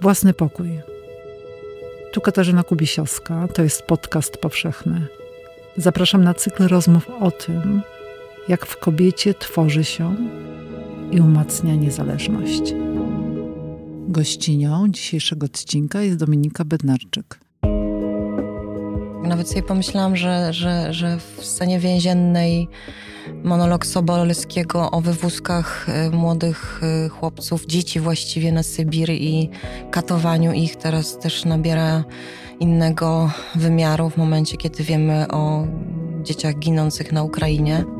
Własny pokój. Tu Katarzyna Kubisiowska, to jest podcast powszechny. Zapraszam na cykl rozmów o tym, jak w kobiecie tworzy się i umacnia niezależność. Gościnią dzisiejszego odcinka jest Dominika Bednarczyk. Nawet sobie pomyślałam, że, że, że w scenie więziennej monolog Sobolskiego o wywózkach y, młodych y, chłopców, dzieci właściwie na Sybir i katowaniu ich teraz też nabiera innego wymiaru w momencie, kiedy wiemy o dzieciach ginących na Ukrainie.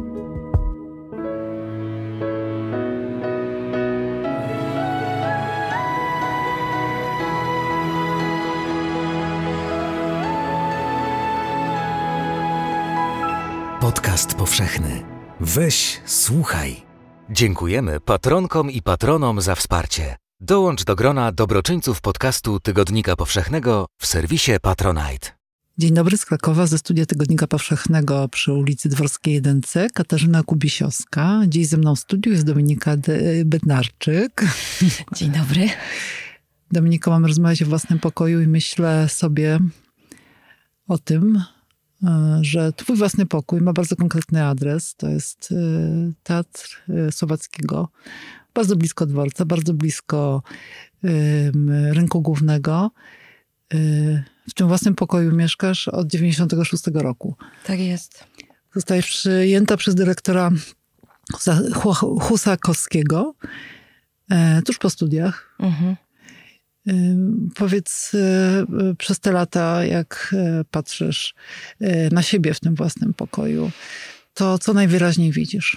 Podcast powszechny. Weź, słuchaj. Dziękujemy patronkom i patronom za wsparcie. Dołącz do grona dobroczyńców podcastu Tygodnika Powszechnego w serwisie Patronite. Dzień dobry z Krakowa, ze studia Tygodnika Powszechnego przy ulicy Dworskiej 1C. Katarzyna Kubisiowska. Dziś ze mną w studiu jest Dominika Bednarczyk. Dzień dobry. Dominiko, mamy rozmawiać o własnym pokoju i myślę sobie o tym, że Twój własny pokój ma bardzo konkretny adres. To jest e, Teatr e, Słowackiego, bardzo blisko dworca, bardzo blisko rynku głównego. W tym własnym pokoju mieszkasz od 96 roku. Tak jest. Zostajesz przyjęta przez dyrektora Husakowskiego tuż po studiach. Mhm. Powiedz y, przez te lata, jak y, patrzysz y, na siebie w tym własnym pokoju, to co najwyraźniej widzisz?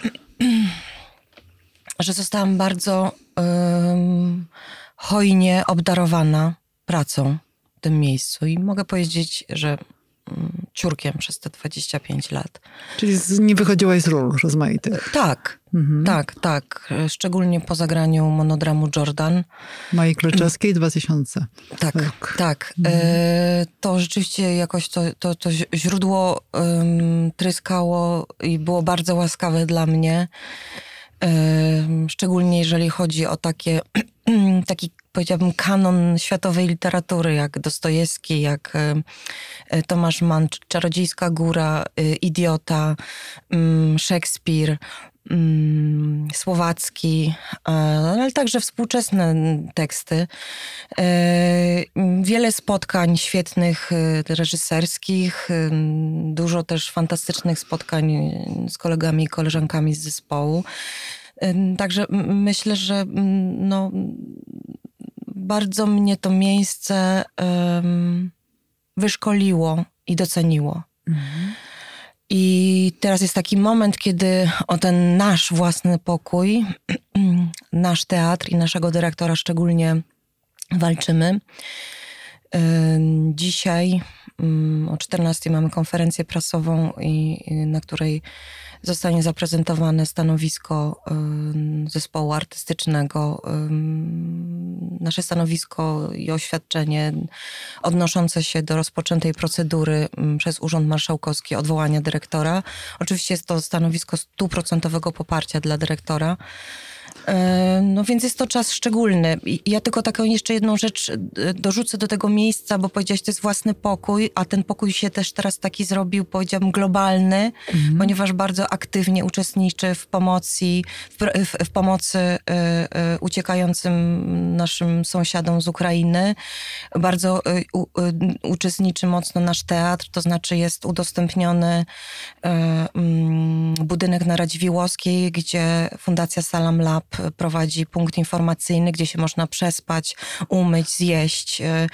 Że zostałam bardzo um, hojnie obdarowana pracą w tym miejscu i mogę powiedzieć, że ciurkiem przez te 25 lat. Czyli nie wychodziłaś z ról rozmaitych? Tak, mhm. tak, tak. Szczególnie po zagraniu monodramu Jordan. Majej Kleczewskiej 2000. Tak, tak. tak. Mhm. E, to rzeczywiście jakoś to, to, to źródło um, tryskało i było bardzo łaskawe dla mnie. E, szczególnie jeżeli chodzi o takie, taki powiedziałabym, kanon światowej literatury, jak Dostojewski, jak e, Tomasz Mann, Czarodziejska Góra, Idiota, mm, Szekspir, Słowacki, ale także współczesne teksty. Wiele spotkań świetnych, reżyserskich, dużo też fantastycznych spotkań z kolegami i koleżankami z zespołu. Także myślę, że no, bardzo mnie to miejsce wyszkoliło i doceniło. Mhm. I teraz jest taki moment, kiedy o ten nasz własny pokój, nasz teatr i naszego dyrektora szczególnie walczymy. Dzisiaj o 14 mamy konferencję prasową, i, na której zostanie zaprezentowane stanowisko zespołu artystycznego, nasze stanowisko i oświadczenie odnoszące się do rozpoczętej procedury przez Urząd Marszałkowski odwołania dyrektora. Oczywiście jest to stanowisko stuprocentowego poparcia dla dyrektora. E, no więc jest to czas szczególny. Ja tylko taką jeszcze jedną rzecz e, dorzucę do tego miejsca, bo powiedziałaś, to jest własny pokój, a ten pokój się też teraz taki zrobił, powiedziałabym, globalny, mhm. ponieważ bardzo aktywnie uczestniczy w pomocy, w, w, w pomocy y, y, uciekającym naszym sąsiadom z Ukrainy. Bardzo y, uczestniczy mocno nasz teatr, to znaczy jest udostępniony budynek na Radziwiłowskiej, gdzie Fundacja Salam Lab prowadzi punkt informacyjny, gdzie się można przespać, umyć, zjeść. E,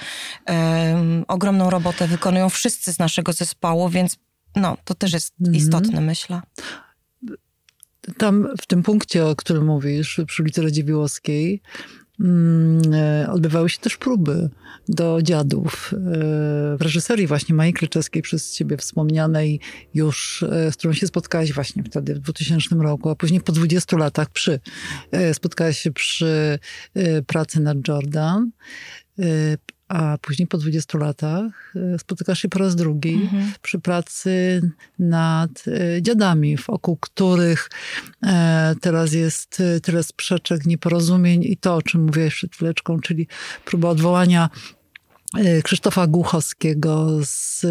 ogromną robotę wykonują wszyscy z naszego zespołu, więc no, to też jest mhm. istotne, myślę. Tam w tym punkcie, o którym mówisz, przy ulicy Radziwiłowskiej, Mm, e, odbywały się też próby do dziadów. E, w reżyserii właśnie Maji Kryczewskiej przez ciebie wspomnianej już, e, z którą się spotkałaś właśnie wtedy w 2000 roku, a później po 20 latach przy, spotkałaś się przy pracy nad Jordan. A później po 20 latach e, spotykasz się po raz drugi mhm. przy pracy nad e, dziadami, wokół których e, teraz jest tyle sprzeczek, nieporozumień i to, o czym mówiłeś przed chwileczką, czyli próba odwołania Krzysztofa Głuchowskiego z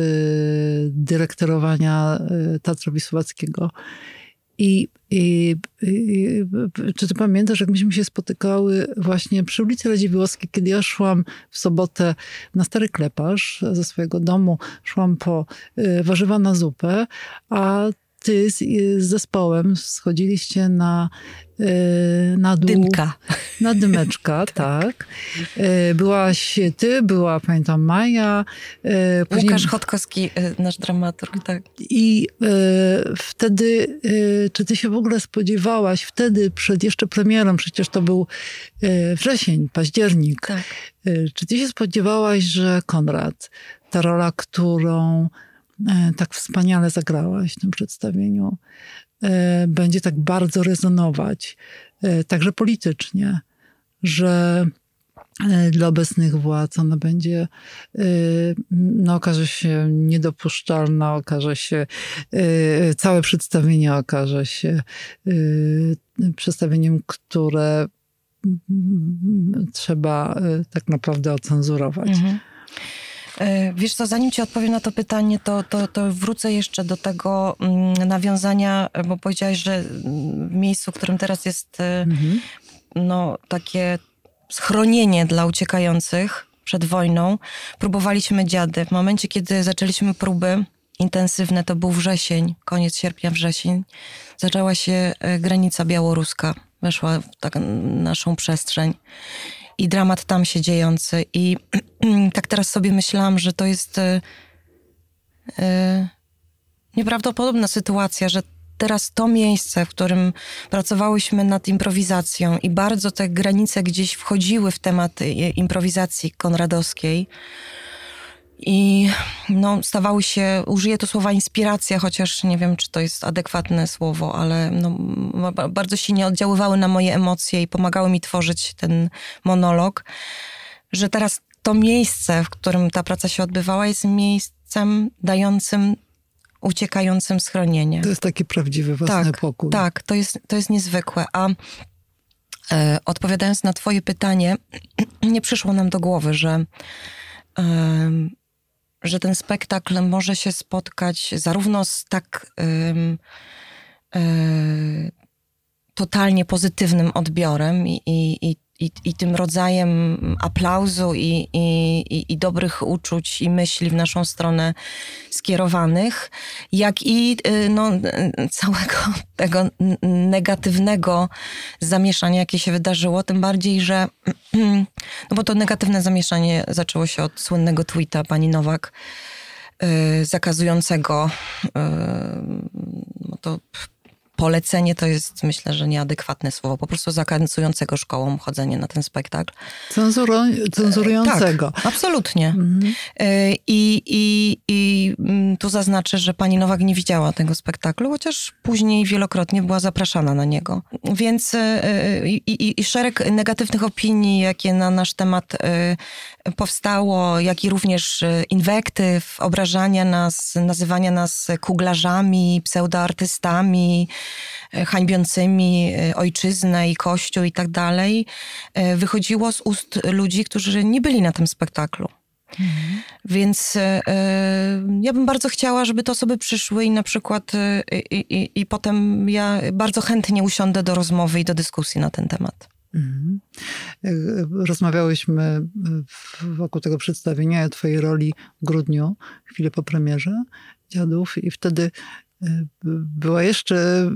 dyrektorowania Teatru Wisłackiego i, i, i, czy ty pamiętasz, jak myśmy się spotykały właśnie przy ulicy Radziwiłowskiej, kiedy ja szłam w sobotę na Stary Kleparz ze swojego domu, szłam po y, warzywa na zupę, a ty z, z zespołem schodziliście na, e, na dół. Dymka. Na dymeczka, tak. tak. E, byłaś ty, była pamiętam Maja. Później... Łukasz Chodkowski, nasz dramaturg, tak. I wtedy, czy ty się w ogóle spodziewałaś, wtedy przed jeszcze premierą, przecież to był wrzesień, październik. Tak. Czy ty się spodziewałaś, że Konrad, ta rola, którą tak wspaniale zagrałaś w tym przedstawieniu, e, będzie tak bardzo rezonować, e, także politycznie, że dla obecnych władz ona będzie, no okaże się niedopuszczalna, okaże się, całe przedstawienie okaże się przedstawieniem, które trzeba tak naprawdę ocenzurować. Mhm. E, wiesz co, zanim ci odpowiem na to pytanie, to, to, to wrócę jeszcze do tego mm, nawiązania, bo powiedziałaś, że w miejscu, w którym teraz jest e, mhm. no, takie schronienie dla uciekających przed wojną, próbowaliśmy dziady. W momencie, kiedy zaczęliśmy próby intensywne, to był wrzesień, koniec sierpnia, wrzesień, zaczęła się e, granica białoruska, weszła w taką naszą przestrzeń i dramat tam się dziejący. I tak teraz sobie myślałam, że to jest yy, nieprawdopodobna sytuacja, że teraz to miejsce, w którym pracowałyśmy nad improwizacją i bardzo te granice gdzieś wchodziły w temat improwizacji konradowskiej, i no, stawały się, użyję to słowa inspiracja, chociaż nie wiem, czy to jest adekwatne słowo, ale no, bardzo silnie oddziaływały na moje emocje i pomagały mi tworzyć ten monolog, że teraz to miejsce, w którym ta praca się odbywała, jest miejscem dającym uciekającym schronienie. To jest taki prawdziwy własny tak, pokój. Tak, to jest, to jest niezwykłe. A e, odpowiadając na twoje pytanie, nie przyszło nam do głowy, że że ten spektakl może się spotkać zarówno z tak um, totalnie pozytywnym odbiorem i, i, i, i tym rodzajem aplauzu i, i, i, dobrych uczuć i myśli w naszą stronę skierowanych, jak i y, no, całego tego negatywnego zamieszania, jakie się wydarzyło, tym bardziej, że no bo to negatywne zamieszanie zaczęło się od słynnego tweeta pani Nowak, y, zakazującego y, no to polecenie to jest myślę, że nieadekwatne słowo, po prostu zakazującego szkołom chodzenie na ten spektakl. Cenzuro, cenzurującego. Tak, absolutnie. Mhm. E, I, i, I mm, tu zaznaczę, że pani Nowak nie widziała tego spektaklu, chociaż później wielokrotnie była zapraszana na niego. Więc e, e, i, i, i szereg negatywnych opinii, jakie na nasz temat powstało, jak i również inwektyw, obrażania nas, nazywania nas kuglarzami, pseudoartystami, E, hańbiącymi e, ojczyznę i kościół i tak dalej, e, wychodziło z ust ludzi, którzy nie byli na tym spektaklu. Mhm. Więc y, ja bym bardzo chciała, żeby te osoby przyszły i na przykład y, i, i, potem ja bardzo chętnie usiądę do rozmowy i do dyskusji na ten temat. Mhm. Rozmawiałyśmy wokół tego przedstawienia o twojej roli w grudniu, chwilę po premierze Dziadów i wtedy była jeszcze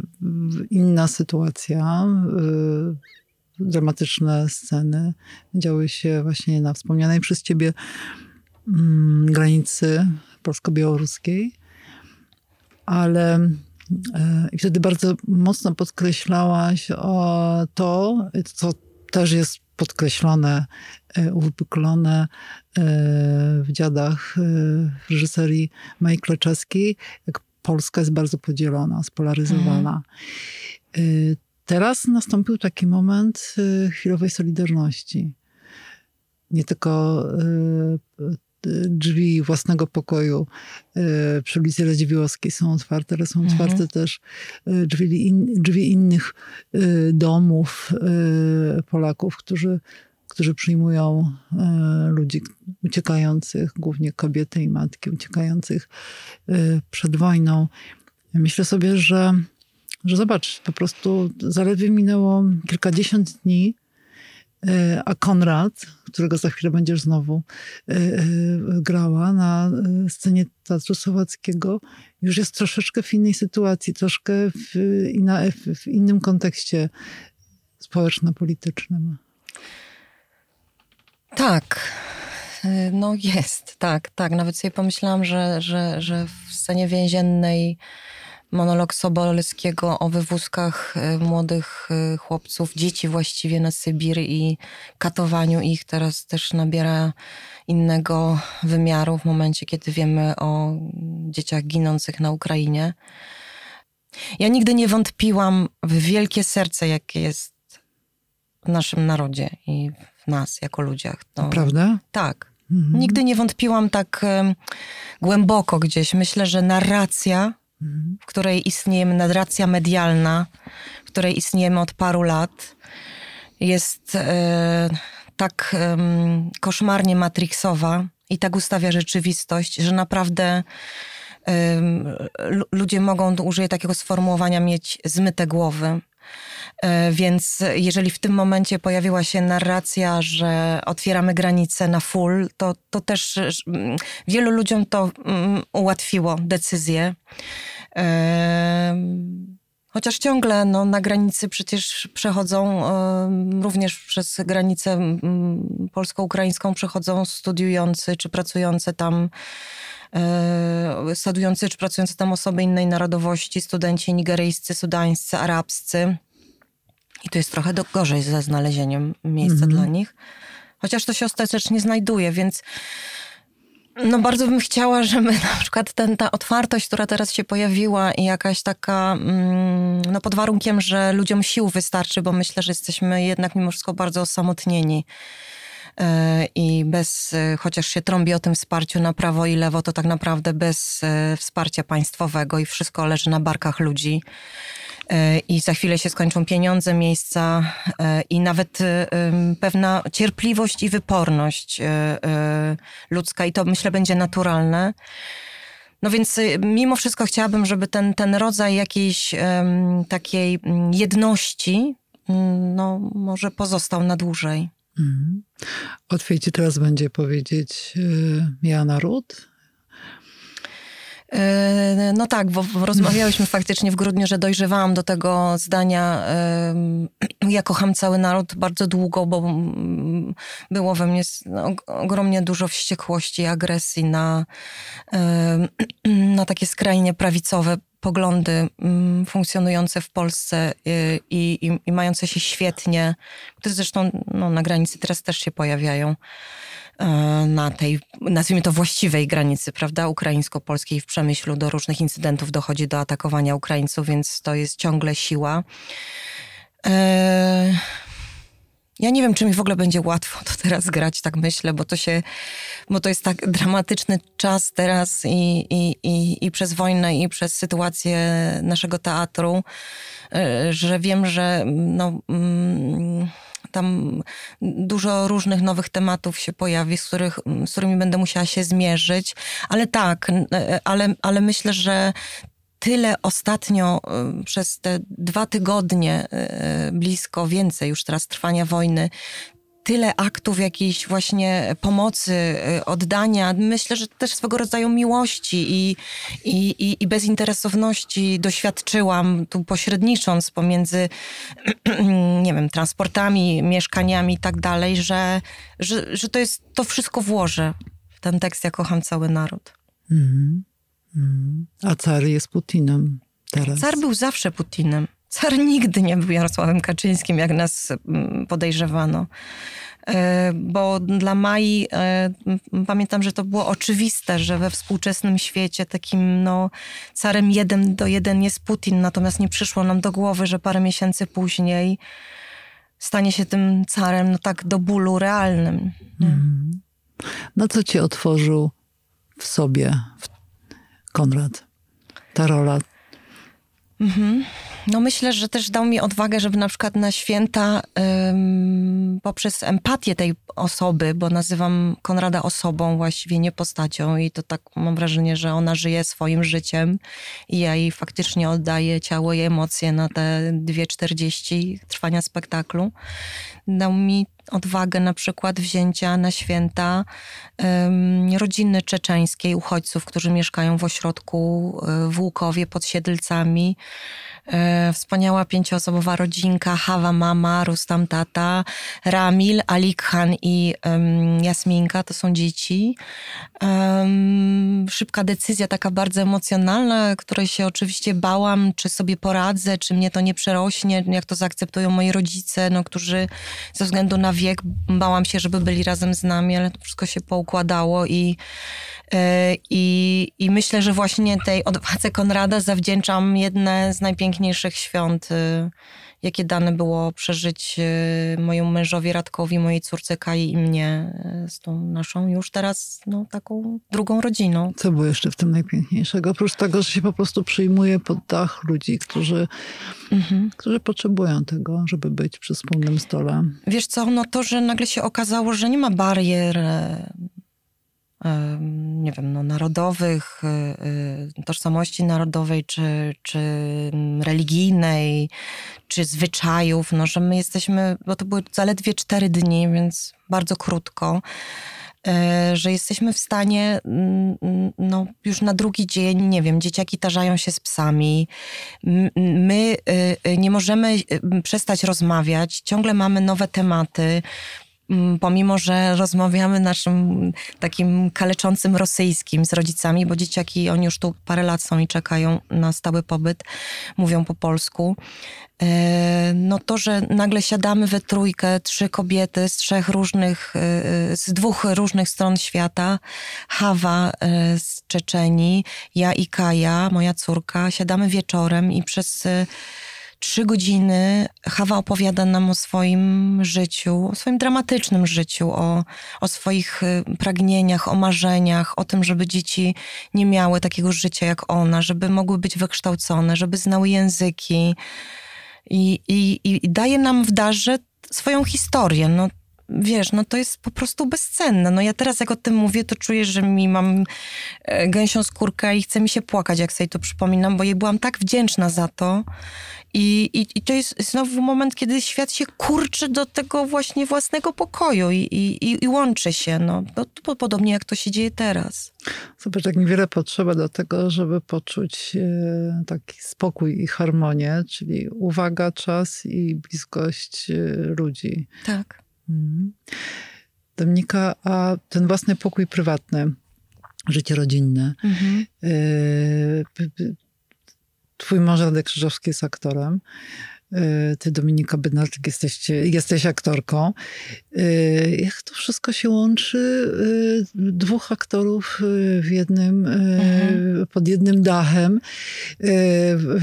inna sytuacja. Dramatyczne sceny działy się właśnie na wspomnianej przez ciebie mm, granicy polsko-białoruskiej, ale i wtedy bardzo mocno podkreślałaś to, co też jest podkreślone, uwypuklone w dziadach w reżyserii Mai Kleczeskiej, jak Polska jest bardzo podzielona, spolaryzowana. Mhm. Teraz nastąpił taki moment y, chwilowej solidarności. nie tylko drzwi własnego pokoju przy ulicy Radziwiłowskiej są otwarte, ale są mhm. otwarte też drzwi, in, drzwi innych domów Polaków, którzy którzy przyjmują e, ludzi uciekających, głównie kobiety i matki uciekających e, przed wojną. Myślę sobie, że, że zobacz, po prostu zaledwie minęło kilkadziesiąt dni, e, a Konrad, którego za chwilę będziesz znowu grała na scenie Teatru Słowackiego, już jest troszeczkę w innej sytuacji, troszkę w, innym kontekście społeczno-politycznym. Tak. Y, no jest, tak, tak. Nawet sobie pomyślałam, że, że, że w scenie więziennej monolog Sobolskiego o wywózkach y, młodych y, chłopców, dzieci właściwie na Sybir i katowaniu ich teraz też nabiera innego wymiaru w momencie, kiedy wiemy o dzieciach ginących na Ukrainie. Ja nigdy nie wątpiłam w wielkie serce, jakie jest w naszym narodzie i w nas jako ludziach. To, Prawda? Tak. Mhm. Nigdy nie wątpiłam tak um, głęboko gdzieś. Myślę, że narracja, mhm. w której istniejemy, narracja medialna, w której istniejemy od paru lat, jest e, tak e, koszmarnie matrixowa i tak ustawia rzeczywistość, że naprawdę ludzie mogą, użyję takiego sformułowania, mieć zmyte głowy. E, więc jeżeli w tym momencie pojawiła się narracja, że otwieramy granice na full, to, to też wielu ludziom to ułatwiło decyzję. E, chociaż ciągle no, na granicy przecież przechodzą, również przez granicę polsko-ukraińską przechodzą studiujący czy pracujące tam e, studiujący czy pracujące tam osoby innej narodowości, studenci nigeryjscy, sudańscy, arabscy. I tu jest trochę do, gorzej ze znalezieniem miejsca mm -hmm. dla nich. Chociaż to się ostatecznie znajduje, więc no bardzo bym chciała, żeby na przykład ten, ta otwartość, która teraz się pojawiła i jakaś taka, mm, no pod warunkiem, że ludziom sił wystarczy, bo myślę, że jesteśmy jednak mimo wszystko bardzo osamotnieni. E, I bez, e, chociaż się trąbi o tym wsparciu na prawo i lewo, to tak naprawdę bez e, wsparcia państwowego i wszystko leży na barkach ludzi. I za chwilę się skończą pieniądze, miejsca i nawet pewna cierpliwość i wyporność ludzka i to myślę będzie naturalne. No więc mimo wszystko chciałabym, żeby ten, ten rodzaj jakiejś takiej mm, jedności mm, no, może pozostał na dłużej. Ci teraz będzie powiedzieć ja naród, E, no tak, bo rozmawiałyśmy faktycznie w grudniu, że dojrzewałam do tego zdania ja kocham cały naród bardzo długo, bo było we mnie ogromnie dużo wściekłości i agresji na, na takie skrajnie prawicowe poglądy funkcjonujące w Polsce y, i, i, i mające się świetnie, które zresztą no, na granicy teraz też się pojawiają. E, na tej, nazwijmy to właściwej granicy, prawda, ukraińsko-polskiej w Przemyślu do różnych incydentów dochodzi do atakowania Ukraińców, więc to jest ciągle siła. E, ja nie wiem, czy mi w ogóle będzie łatwo to teraz grać, tak myślę, bo to się, bo to jest tak dramatyczny czas teraz i, i, i, i przez wojnę, i przez sytuację naszego teatru, e, że wiem, że no, mm, tam dużo różnych nowych tematów się pojawi, z, których, z którymi będę musiała się zmierzyć. Ale tak, e, ale, ale myślę, że tyle ostatnio e, przez te dwa tygodnie e, blisko, więcej już teraz trwania wojny, tyle aktów jakiejś właśnie pomocy, y, oddania, myślę, że też swego rodzaju miłości i, i, i, bezinteresowności doświadczyłam tu pośrednicząc pomiędzy, nie wiem, transportami, mieszkaniami i tak dalej, że, że, że to jest, to wszystko włożę w ten tekst, ja kocham cały naród. Mm. Mm. A car jest Putinem teraz. Car był zawsze Putinem. Car nigdy nie był Jarosławem Kaczyńskim, jak nas mm, podejrzewano. E, bo dla Mai e, pamiętam, że to było oczywiste, że we współczesnym świecie takim no, carem jeden do jeden jest Putin, natomiast nie przyszło nam do głowy, że parę miesięcy później stanie się tym carem no tak do bólu realnym. Mhm. No co ci otworzył w sobie Konrad? Ta rola. Mhm. No myślę, że też dał mi odwagę, żeby na przykład na święta ym, poprzez empatię tej osoby, bo nazywam Konrada osobą właściwie, nie postacią i to tak mam wrażenie, że ona żyje swoim życiem i ja jej faktycznie oddaję ciało i emocje na te 2.40 trwania spektaklu. Dał mi odwagę na przykład wzięcia na święta um, rodziny czeczeńskiej, uchodźców, którzy mieszkają w ośrodku y, w Łukowie pod Siedlcami. Wspaniała pięcioosobowa rodzinka, Hawa mama, Rustam tata, Ramil, Alikhan i um, Jasminka, to są dzieci. Um, szybka decyzja, taka bardzo emocjonalna, której się oczywiście bałam, czy sobie poradzę, czy mnie to nie przerośnie, jak to zaakceptują moi rodzice, no, którzy ze względu na wiek bałam się, żeby byli razem z nami, ale to wszystko się poukładało i E, I, I myślę, że właśnie tej odwadze Konrada zawdzięczam jedne z najpiękniejszych świąt, e, jakie dane było przeżyć e, mojemu mężowi Radkowi, mojej córce Kai i mnie z tą naszą już teraz no, taką drugą rodziną. Co było jeszcze w tym najpiękniejszego? Oprócz tego, że się po prostu przyjmuje pod dach ludzi, którzy, mhm. którzy potrzebują tego, żeby być przy wspólnym stole. Wiesz co, no to, że nagle się okazało, że nie ma barier nie wiem, no, narodowych, y, y, tożsamości narodowej, czy, czy religijnej, czy zwyczajów, no, że my jesteśmy, bo to były zaledwie cztery dni, więc bardzo krótko, y, że jesteśmy w stanie mm, no, już na drugi dzień, nie wiem, dzieciaki tarzają się z psami, my nie możemy przestać rozmawiać, ciągle mamy nowe tematy, Mm, pomimo że rozmawiamy naszym takim kaleczącym rosyjskim z rodzicami, bo dzieciaki, oni już tu parę lat są i czekają na stały pobyt, mówią po polsku. E, no to, że nagle siadamy we trójkę, trzy kobiety z trzech różnych, e, z dwóch różnych stron świata, Hawa e, z Czeczeni, ja i Kaja, moja córka, siadamy wieczorem i przez trzy godziny Hawa opowiada nam o swoim życiu, o swoim dramatycznym życiu, o, o swoich y, pragnieniach, o marzeniach, o tym, żeby dzieci nie miały takiego życia jak ona, żeby mogły być wykształcone, żeby znały języki. I, i, i daje nam w darze swoją historię. No, wiesz, no to jest po prostu bezcenne. No ja teraz jak o tym mówię, to czuję, że mi mam e, gęsią skórkę i chce mi się płakać, jak sobie to przypominam, bo jej byłam tak wdzięczna za to. I, i, i to jest znowu moment, kiedy świat się kurczy do tego właśnie własnego pokoju i, i, i łączy się. No, to, podobnie jak to się dzieje teraz. Zobacz, jak niewiele potrzeba do tego, żeby poczuć e, taki spokój i harmonię, czyli uwaga, czas i bliskość e, ludzi. Tak. Mhm. Dominika, a ten własny pokój prywatny, życie rodzinne. Mhm. E, twój mąż Radek Krzyżowski jest aktorem. E, ty, Dominika Bydnarczyk, jesteście, jesteś aktorką. E, jak to wszystko się łączy? Dwóch aktorów w jednym, mhm. pod jednym dachem, w,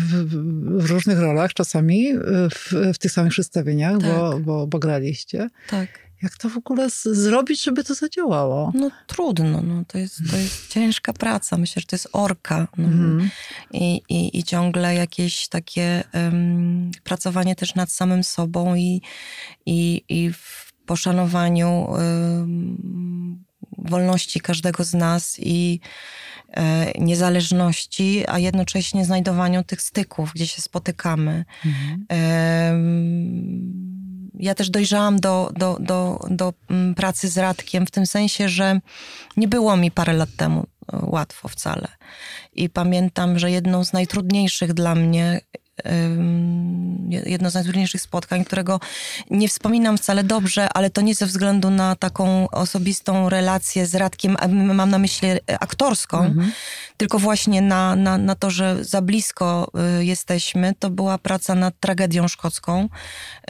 w, różnych rolach, czasami w, w tych samych przedstawieniach, tak. bo, bo, bo graliście. Tak. Jak to w ogóle zrobić, żeby to zadziałało? No trudno, no. to, jest, to jest ciężka praca. Myślę, że to jest orka. No. Mm. I, i, I ciągle jakieś takie um, pracowanie też nad samym sobą i, i, i w poszanowaniu um, wolności każdego z nas i e, niezależności, a jednocześnie znajdowaniu tych styków, gdzie się spotykamy. Mm. E, ja też dojrzałam do, do, do, do mm, pracy z Radkiem w tym sensie, że nie było mi parę lat temu e, łatwo wcale. I pamiętam, że jedną z najtrudniejszych dla mnie jedno z najtrudniejszych spotkań, którego nie wspominam wcale dobrze, ale to nie ze względu na taką osobistą relację z Radkiem, mam na myśli aktorską, mhm. Tylko właśnie na, na, na to, że za blisko y, jesteśmy. To była praca nad tragedią szkocką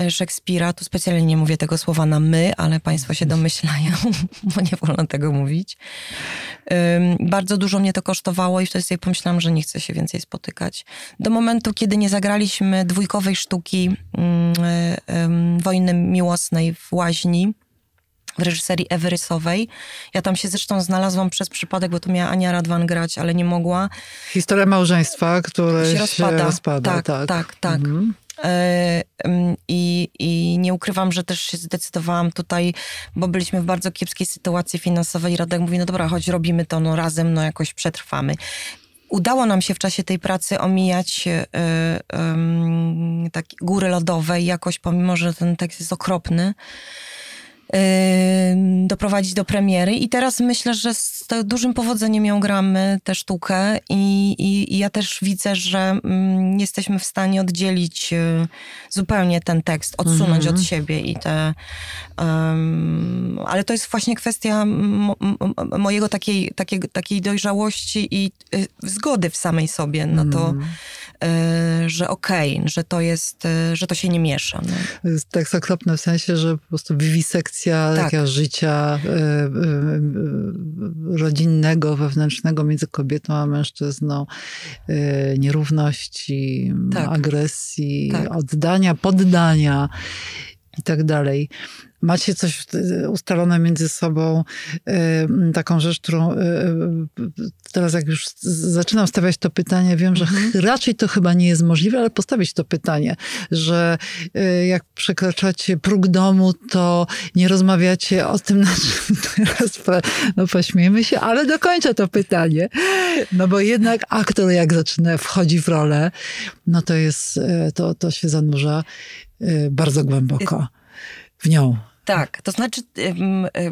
y, Szekspira. Tu specjalnie nie mówię tego słowa na my, ale państwo się domyślają, bo nie wolno tego mówić. Bardzo dużo mnie to kosztowało i wtedy sobie pomyślałam, że nie chcę się więcej spotykać. Do momentu, kiedy nie zagraliśmy dwójkowej sztuki um, Wojny Miłosnej w Łaźni, w reżyserii Everysowej. Ja tam się zresztą znalazłam przez przypadek, bo tu miała Ania Radwan grać, ale nie mogła. Historia małżeństwa, które się rozpada. Się rozpada tak, tak, tak. tak. Mhm. E, I, I nie ukrywam, że też się zdecydowałam tutaj, bo byliśmy w bardzo kiepskiej sytuacji finansowej. Radek mówi, no dobra, choć robimy to no razem, no jakoś przetrwamy. Udało nam się w czasie tej pracy omijać y, y, tak góry lodowe jakoś, pomimo że ten tekst jest okropny, doprowadzić do premiery. I teraz myślę, że z dużym powodzeniem ją gramy tę sztukę i, i, i ja też widzę, że mm, jesteśmy w stanie oddzielić y, zupełnie ten tekst, odsunąć -hmm. od siebie i te... Um, ale to jest właśnie kwestia mojego takiej, takiej, takiej dojrzałości i y, zgody w samej sobie na to, mm. y, że okej, okay, że to jest, że to się nie miesza. No. To jest tekst okropny w sensie, że po prostu wiwisekcja koncepcja tak. takiego życia y, y, rodzinnego, wewnętrznego między kobietą a mężczyzną, y, nierówności, tak. agresji, tak. oddania, poddania i tak dalej macie coś e, ustalone między sobą, e, taką rzecz, którą e, teraz jak już zaczynam stawiać to pytanie, wiem, że mhm. raczej to chyba nie jest możliwe, ale postawić to pytanie, że jak przekraczacie próg domu, to nie rozmawiacie o tym, na czym teraz no pośmiejmy się, ale dokończę to pytanie. No bo jednak aktor jak zaczyna, wchodzi w rolę, no to jest, to, to się zanurza bardzo głęboko w nią. Tak, to znaczy,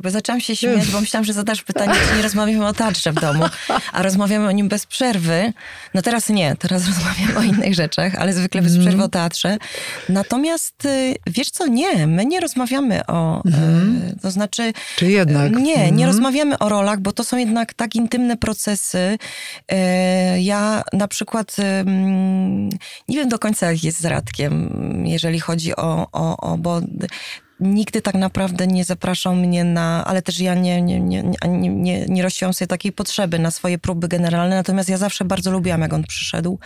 bo zaczęłam się śmiać, bo myślałam, że zadasz pytanie, czy nie rozmawiamy o teatrze w domu, a rozmawiamy o nim bez przerwy. No teraz nie, teraz rozmawiamy o innych rzeczach, ale zwykle bez przerwy o teatrze. Natomiast y, wiesz co, nie, my nie rozmawiamy o, mhm. E, to znaczy... Czy jednak? Nie, nie mhm. rozmawiamy o rolach, bo to są jednak tak intymne procesy. E, ja na przykład nie wiem do końca, jak jest z Radkiem, jeżeli chodzi o, o, o bo nigdy tak naprawdę nie zapraszał mnie na, ale też ja nie, nie, nie, nie, nie, nie rościłam sobie takiej potrzeby na swoje próby generalne, natomiast ja zawsze bardzo lubiłam, jak on przyszedł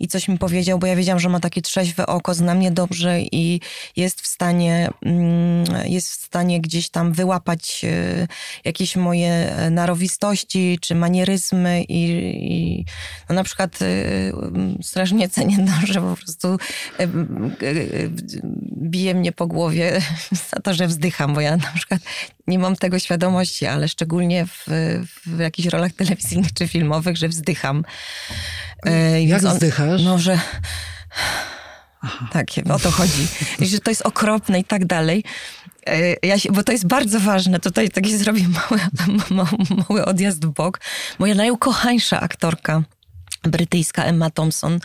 i coś mi powiedział, bo ja wiedziałam, że ma takie trzeźwe oko, zna mnie dobrze i jest w stanie, mm, jest w stanie gdzieś tam wyłapać e, jakieś moje narowistości czy manieryzmy i, i no na przykład e, strasznie cenię to, że po prostu e, bije mnie po głowie za to, że wzdycham, bo ja na przykład nie mam tego świadomości, ale szczególnie w, w jakichś rolach telewizyjnych czy filmowych, że wzdycham. E, Jak on, wzdychasz? No, że... Aha. Tak, o to chodzi. I że to jest okropne i tak dalej. E, ja się, bo to jest bardzo ważne. Tutaj taki zrobię mały, mały, mały odjazd w bok. Moja najukochańsza aktorka brytyjska Emma Thompson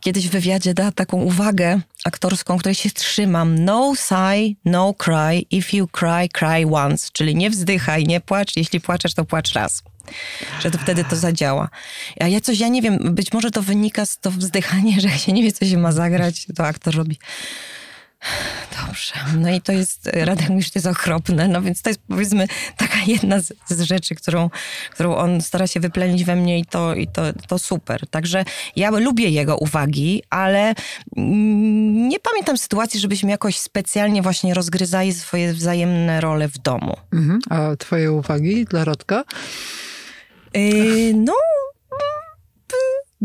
kiedyś w wywiadzie dała taką uwagę aktorską, której się trzymam. No sigh, no cry. If you cry, cry once. Czyli nie wzdychaj, nie płacz. Jeśli płaczesz, to płacz raz. Że to wtedy to zadziała. A ja coś, ja nie wiem, być może to wynika z to wzdychanie, że jak się nie wie, co się ma zagrać, to aktor robi Dobrze. No i to jest, Radek mówi, że to jest okropne, no więc to jest powiedzmy taka jedna z, z, rzeczy, którą, którą on stara się wyplenić we mnie i to, i to, to super. Także ja lubię jego uwagi, ale nie pamiętam sytuacji, żebyśmy jakoś specjalnie właśnie rozgryzali swoje wzajemne role w domu. Mhm. A twoje uwagi dla Radka? Yy, no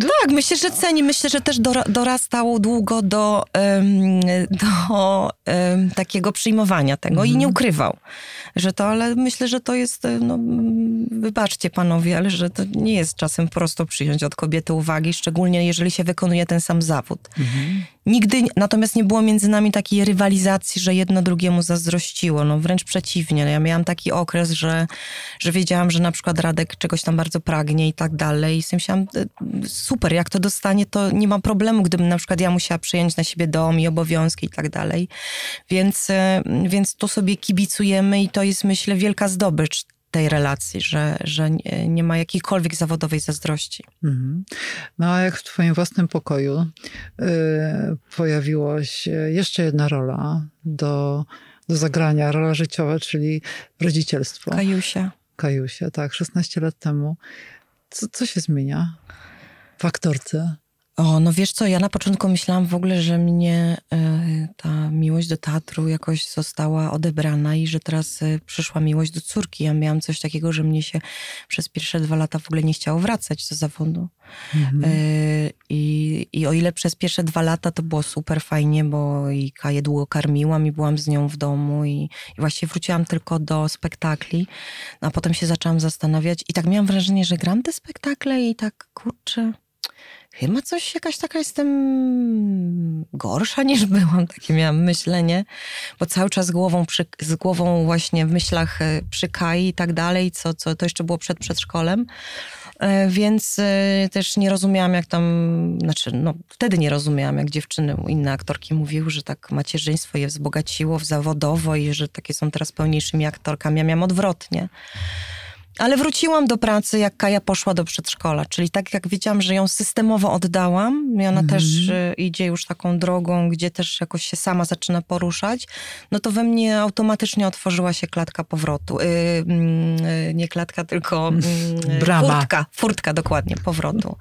tak, myślę, że ceni. Myślę, że też dorastał długo do, do takiego przyjmowania tego i nie mhm. ukrywał, że to, ale myślę, że to jest, no, wybaczcie panowie, ale że to nie jest czasem prosto przyjąć od kobiety uwagi, szczególnie jeżeli się wykonuje ten sam zawód. Mhm. Nigdy natomiast nie było między nami takiej rywalizacji, że jedno drugiemu zazdrościło. No wręcz przeciwnie. Ja miałam taki okres, że, że wiedziałam, że na przykład Radek czegoś tam bardzo pragnie i tak dalej. I sobie myślałam, e, super, jak to dostanie, to nie ma problemu, gdybym na przykład ja musiała przyjąć na siebie dom i obowiązki i tak dalej. Więc, e, więc to sobie kibicujemy i to jest myślę wielka zdobycz tej relacji, że, że nie ma jakiejkolwiek zawodowej zazdrości. Mhm. No a jak w twoim własnym pokoju y, pojawiła się jeszcze jedna rola do, do zagrania, rola życiowa, czyli rodzicielstwo. Kajusia. Kajusie, tak, 16 lat temu. Co, co się zmienia w aktorce? O, no wiesz co, ja na początku myślałam w ogóle, że mnie e, ta miłość do teatru jakoś została odebrana i że teraz e, przyszła miłość do córki. Ja miałam coś takiego, że mnie się przez pierwsze dwa lata w ogóle nie chciało wracać do zawodu. Mhm. E, i, I o ile przez pierwsze dwa lata to było super fajnie, bo i Kaję długo karmiłam i byłam z nią w domu i, i właściwie wróciłam tylko do spektakli, no, a potem się zaczęłam zastanawiać i tak miałam wrażenie, że gram te spektakle i tak, kurczę, chyba coś, jakaś taka jestem gorsza niż byłam, takie miałam myślenie, bo cały czas głową, przy, z głową właśnie w myślach e, przy Kai i tak dalej, co, co to jeszcze było przed przedszkolem, E, więc e, też nie rozumiałam, jak tam, znaczy, no wtedy nie rozumiałam, jak dziewczyny, inne aktorki mówiły, że tak macierzyństwo je wzbogaciło zawodowo i że takie są teraz pełniejszymi aktorkami. Ja miałam odwrotnie. Ale wróciłam do pracy, jak Kaja poszła do przedszkola, czyli tak jak wiedziałam, że ją systemowo oddałam i ona Mhm. też y, idzie już taką drogą, gdzie też jakoś się sama zaczyna poruszać, no to we mnie automatycznie otworzyła się klatka powrotu. Y, mm, y, nie klatka, tylko mm, y, Brama. furtka, furtka dokładnie, powrotu.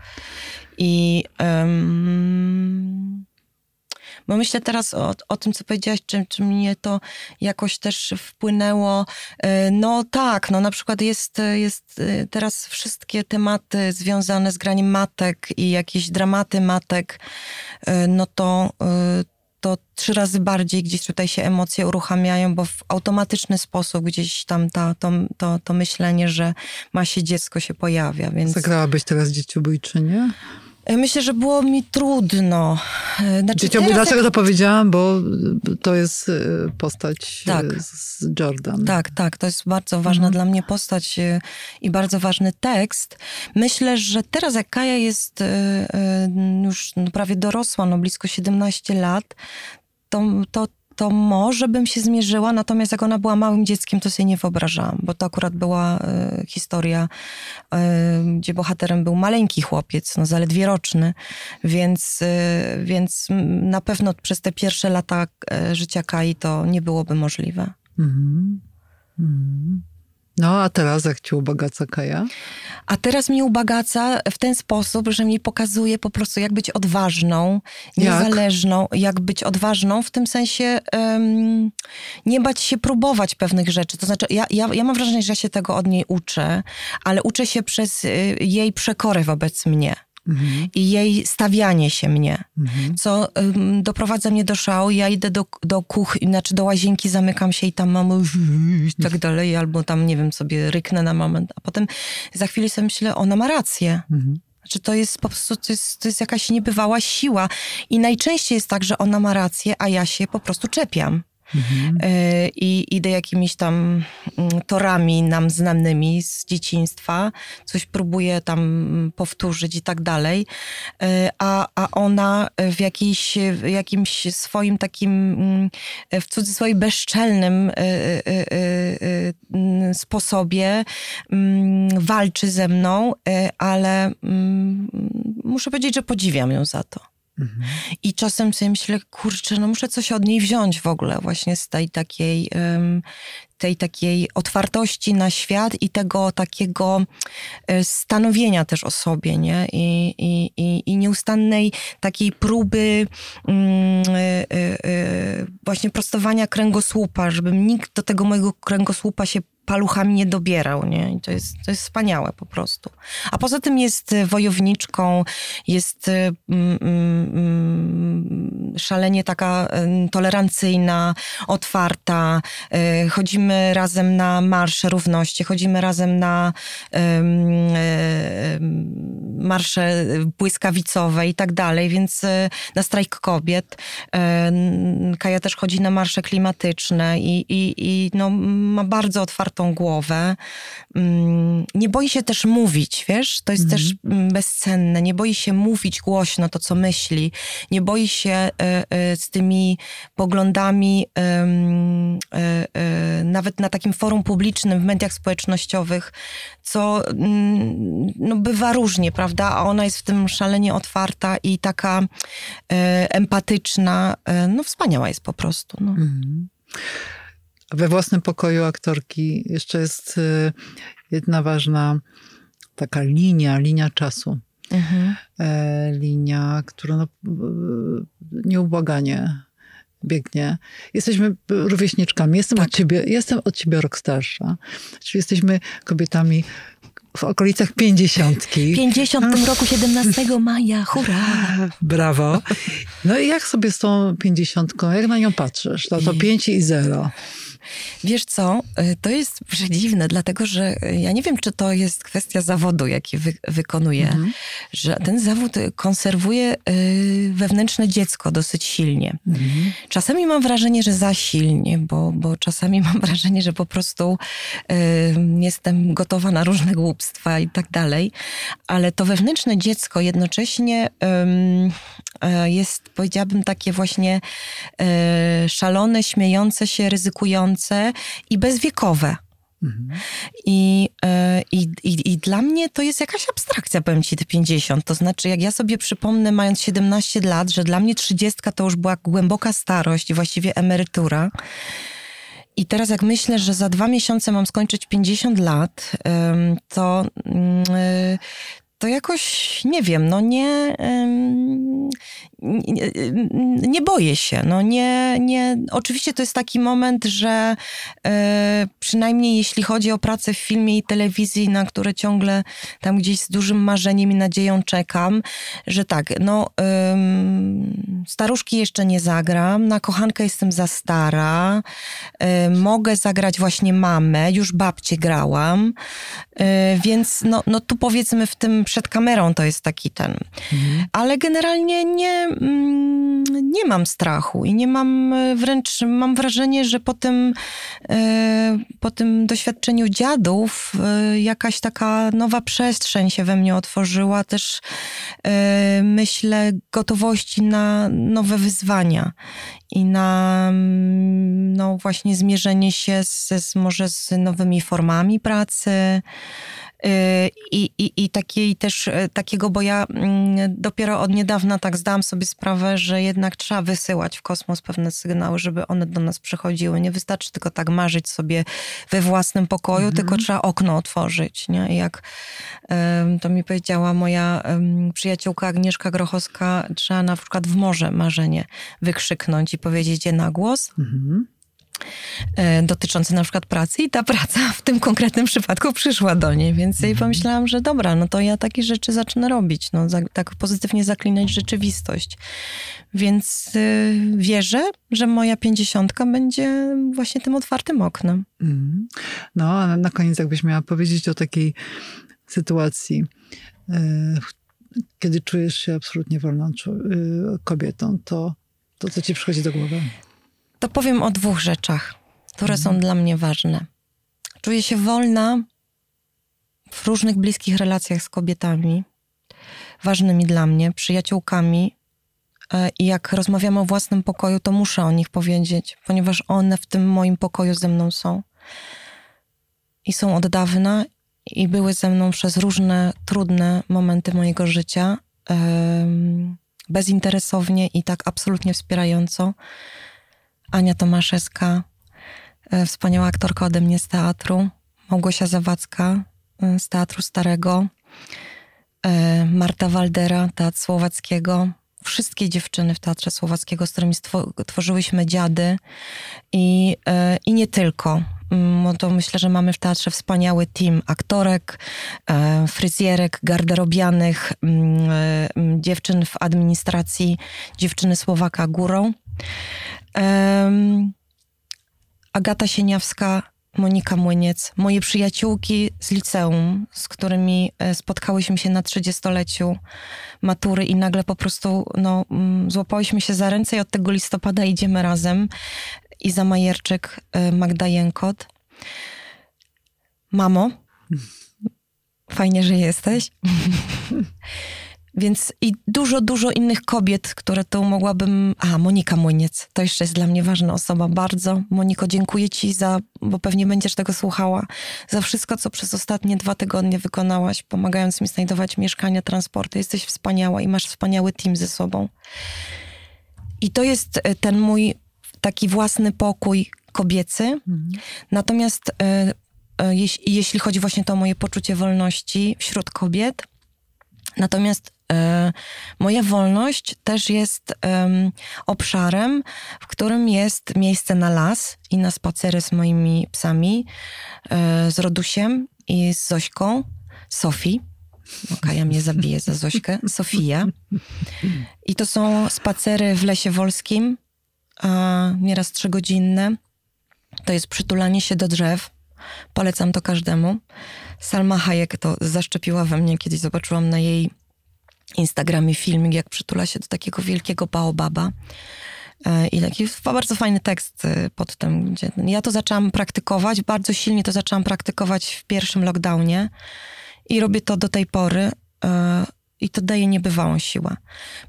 I bo myślę teraz o, o tym, co powiedziałaś, czy, czy mnie to jakoś też wpłynęło. E, No tak, no na przykład jest, jest e, teraz wszystkie tematy związane z graniem matek i jakieś dramaty matek, e, no to, to trzy razy bardziej gdzieś tutaj się emocje uruchamiają, bo w automatyczny sposób gdzieś tam ta, to, to, to myślenie, że ma się dziecko się pojawia, więc... Zagrałabyś teraz dzieciobójczynię? E, Myślę, że było mi trudno. E, Znaczy, teraz dlaczego to powiedziałam? Bo to jest y, postać Tak. z Jordan. Tak, tak, to jest bardzo ważna Mhm. dla mnie postać i bardzo ważny tekst. Myślę, że teraz jak Kaja jest już prawie dorosła, no blisko 17 lat, to, to, to może bym się zmierzyła, natomiast jak ona była małym dzieckiem, to sobie nie wyobrażałam, bo to akurat była y, historia, y, gdzie bohaterem był maleńki chłopiec, no zaledwie roczny, więc, y, więc mm, na pewno przez te pierwsze lata życia Kai to nie byłoby możliwe. Mhm. Mhm. No, a teraz jak ci ubogaca Kaja? A teraz mi ubagaca w ten sposób, że mi pokazuje po prostu, jak być odważną, Jak? niezależną, jak być odważną, w tym sensie em, nie bać się próbować pewnych rzeczy. To znaczy, ja, ja, ja mam wrażenie, że ja się tego od niej uczę, ale uczę się przez y, jej przekorę wobec mnie Mhm. i jej stawianie się mnie Mhm. co ym, doprowadza mnie do szału. Ja idę do, do kuchni, znaczy do łazienki, zamykam się i tam mam i tak dalej, albo tam, nie wiem, sobie ryknę na moment, a potem za chwilę sobie myślę, ona ma rację. Mhm. Znaczy to jest po prostu, to jest, to jest jakaś niebywała siła i najczęściej jest tak, że ona ma rację, a ja się po prostu czepiam. Mhm. E, i idę jakimiś tam mm, torami nam znanymi z dzieciństwa, coś próbuję tam mm, powtórzyć i tak dalej, E, a, a ona w, jakiejś, w jakimś swoim takim, mm, w cudzysłowie bezczelnym e, sposobie walczy ze mną, ale muszę powiedzieć, że podziwiam ją za to. I czasem sobie myślę, kurczę, no muszę coś od niej wziąć w ogóle, właśnie z tej takiej, tej takiej otwartości na świat i tego takiego e, stanowienia też o sobie, nie? I, i, i, i nieustannej takiej próby mm, e, e, właśnie prostowania kręgosłupa, żebym nikt do tego mojego kręgosłupa się paluchami nie dobierał, nie? I to jest, to jest wspaniałe po prostu. A poza tym jest e, wojowniczką, jest e, mm, mm, szalenie taka tolerancyjna, otwarta. E, Chodzimy razem na marsze równości, chodzimy razem na em, marsze błyskawicowe i tak dalej, więc na strajk kobiet. Kaja też chodzi na marsze klimatyczne i, i, i no, ma bardzo otwartą głowę. Mm, Nie boi się też mówić, wiesz? To jest Mhm. też mm, bezcenne. Nie boi się mówić głośno to, co myśli. Nie boi się e, e, z tymi poglądami e, nawet na takim forum publicznym, w mediach społecznościowych, co mm, no, bywa różnie, prawda? A ona jest w tym szalenie otwarta i taka empatyczna. No wspaniała jest po prostu. No. Mhm. We własnym pokoju aktorki jeszcze jest y, jedna ważna taka linia, linia czasu. Mhm. E, linia, która no, nieubłaganie biegnie. Jesteśmy rówieśniczkami. Jestem, tak. od ciebie, jestem od ciebie rok starsza. Czyli jesteśmy kobietami w okolicach pięćdziesiątki. 50 w tym roku 17 maja, hurra! Brawo. No i jak sobie z tą pięćdziesiątką, jak na nią patrzysz? No to pięć i zero. Wiesz co, y, to jest przedziwne, dlatego że y, ja nie wiem, czy to jest kwestia zawodu, jaki wy, wykonuję, mhm. że ten zawód konserwuje y, wewnętrzne dziecko dosyć silnie. Mhm. Czasami mam wrażenie, że za silnie, bo, bo czasami mam wrażenie, że po prostu jestem gotowa na różne głupstwa i tak dalej, ale to wewnętrzne dziecko jednocześnie jest, powiedziałabym, takie właśnie szalone, śmiejące się, ryzykujące, i bezwiekowe. Mhm. I, e, i, i, I dla mnie to jest jakaś abstrakcja, powiem ci, te 50. To znaczy, jak ja sobie przypomnę, mając 17 lat, że dla mnie 30 to już była głęboka starość i właściwie emerytura. I teraz, jak myślę, że za dwa miesiące mam skończyć 50 lat, to, mm, e, to jakoś nie wiem, no nie, nie, nie, boję się. No nie, nie, oczywiście to jest taki moment, że e, przynajmniej jeśli chodzi o pracę w filmie i telewizji, na które ciągle tam gdzieś z dużym marzeniem i nadzieją czekam, że tak, no staruszki jeszcze nie zagram, na kochankę jestem za stara, e, mogę zagrać właśnie mamę, już babcię grałam, więc no, no tu powiedzmy w tym przed kamerą to jest taki ten. Mhm. Ale generalnie nie, mm, nie mam strachu i nie mam e, wręcz, mam wrażenie, że po tym, e, po tym doświadczeniu dziadów jakaś taka nowa przestrzeń się we mnie otworzyła. Też myślę gotowości na nowe wyzwania i na mm, no właśnie zmierzenie się z, z może z nowymi formami pracy, I, i, i takiej też e, takiego, bo ja mm, dopiero od niedawna tak zdałam sobie sprawę, że jednak trzeba wysyłać w kosmos pewne sygnały, żeby one do nas przychodziły. Nie wystarczy tylko tak marzyć sobie we własnym pokoju, mhm. tylko trzeba okno otworzyć. Nie? I jak to mi powiedziała moja przyjaciółka Agnieszka Grochowska, trzeba na przykład w morze marzenie wykrzyknąć i powiedzieć je na głos. Mhm E, dotyczący na przykład pracy i ta praca w tym konkretnym przypadku przyszła do niej, więc mhm. pomyślałam, że dobra, no to ja takie rzeczy zacznę robić, no tak pozytywnie zaklinać rzeczywistość. Więc y, wierzę, że moja pięćdziesiątka będzie właśnie tym otwartym oknem. Mhm. No, a na koniec jakbyś miała powiedzieć o takiej sytuacji, y, kiedy czujesz się absolutnie wolną y, kobietą, to, to co ci przychodzi do głowy? To powiem o dwóch rzeczach, które mhm. są dla mnie ważne. Czuję się wolna w różnych bliskich relacjach z kobietami, ważnymi dla mnie, przyjaciółkami. E, I jak rozmawiam o własnym pokoju, to muszę o nich powiedzieć, ponieważ one w tym moim pokoju ze mną są. I są od dawna, i były ze mną przez różne trudne momenty mojego życia, bezinteresownie i tak absolutnie wspierająco. Ania Tomaszewska, e, wspaniała aktorka ode mnie z teatru, Małgosia Zawadzka e, z Teatru Starego, e, Marta Waldera, Teatr Słowackiego, wszystkie dziewczyny w Teatrze Słowackiego, z którymi tworzyłyśmy dziady i, i nie tylko. Mm, to myślę, że mamy w teatrze wspaniały team aktorek, fryzjerek, garderobianych, mm, mm, dziewczyn w administracji, dziewczyny Słowaka górą. Um, Agata Sieniawska, Monika Młyniec, moje przyjaciółki z liceum, z którymi e, spotkałyśmy się na trzydziestoleciu matury i nagle po prostu no, mm, złapałyśmy się za ręce i od tego listopada idziemy razem. Iza Majerczyk, e, Magda Jękot. Mamo, fajnie, że jesteś. Więc i dużo, dużo innych kobiet, które tu mogłabym. A, Monika Młyniec, to jeszcze jest dla mnie ważna osoba, bardzo. Moniko, dziękuję Ci za, bo pewnie będziesz tego słuchała, za wszystko, co przez ostatnie dwa tygodnie wykonałaś, pomagając mi znajdować mieszkania, transporty. Jesteś wspaniała i masz wspaniały team ze sobą. I to jest e, ten mój taki własny pokój, kobiecy. Mhm. Natomiast e, e, jeśli, chodzi właśnie to o moje poczucie wolności wśród kobiet, natomiast moja wolność też jest em, obszarem, w którym jest miejsce na las i na spacery z moimi psami, e, z Rodusiem i z Zośką, Sofii. Kaja mnie zabije za Zośkę. Sofia. I to są spacery w Lesie Wolskim, nieraz trzygodzinne. To jest przytulanie się do drzew. Polecam to każdemu. Salma Hayek to zaszczepiła we mnie, kiedyś zobaczyłam na jej Instagramie filmik, jak przytula się do takiego wielkiego baobaba. E, I taki bardzo fajny tekst e, pod tym, gdzie ja to zaczęłam praktykować, bardzo silnie to zaczęłam praktykować w pierwszym lockdownie i robię to do tej pory e, i to daje niebywałą siłę.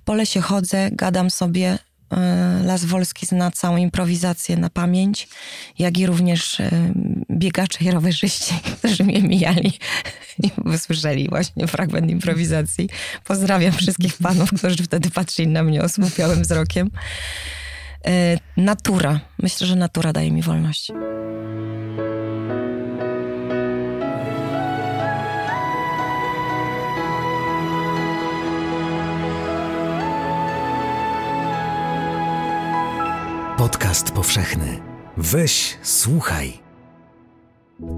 Po lesie chodzę, gadam sobie, Las Wolski zna całą improwizację na pamięć, jak i również e, biegacze i rowerzyści, którzy mnie mijali wysłyszeli właśnie fragment improwizacji. Pozdrawiam wszystkich panów, którzy wtedy patrzyli na mnie osłupiałym wzrokiem. E, Natura. Myślę, że natura daje mi wolność. Podcast powszechny. Weź, słuchaj.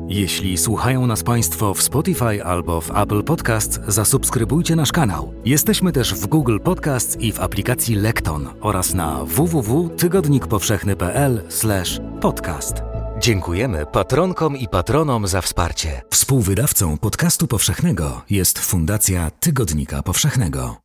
Jeśli słuchają nas Państwo w Spotify albo w Apple Podcasts, zasubskrybujcie nasz kanał. Jesteśmy też w Google Podcasts i w aplikacji Lekton oraz na www.tygodnikpowszechny.pl/podcast. Dziękujemy patronkom i patronom za wsparcie. Współwydawcą podcastu powszechnego jest Fundacja Tygodnika Powszechnego.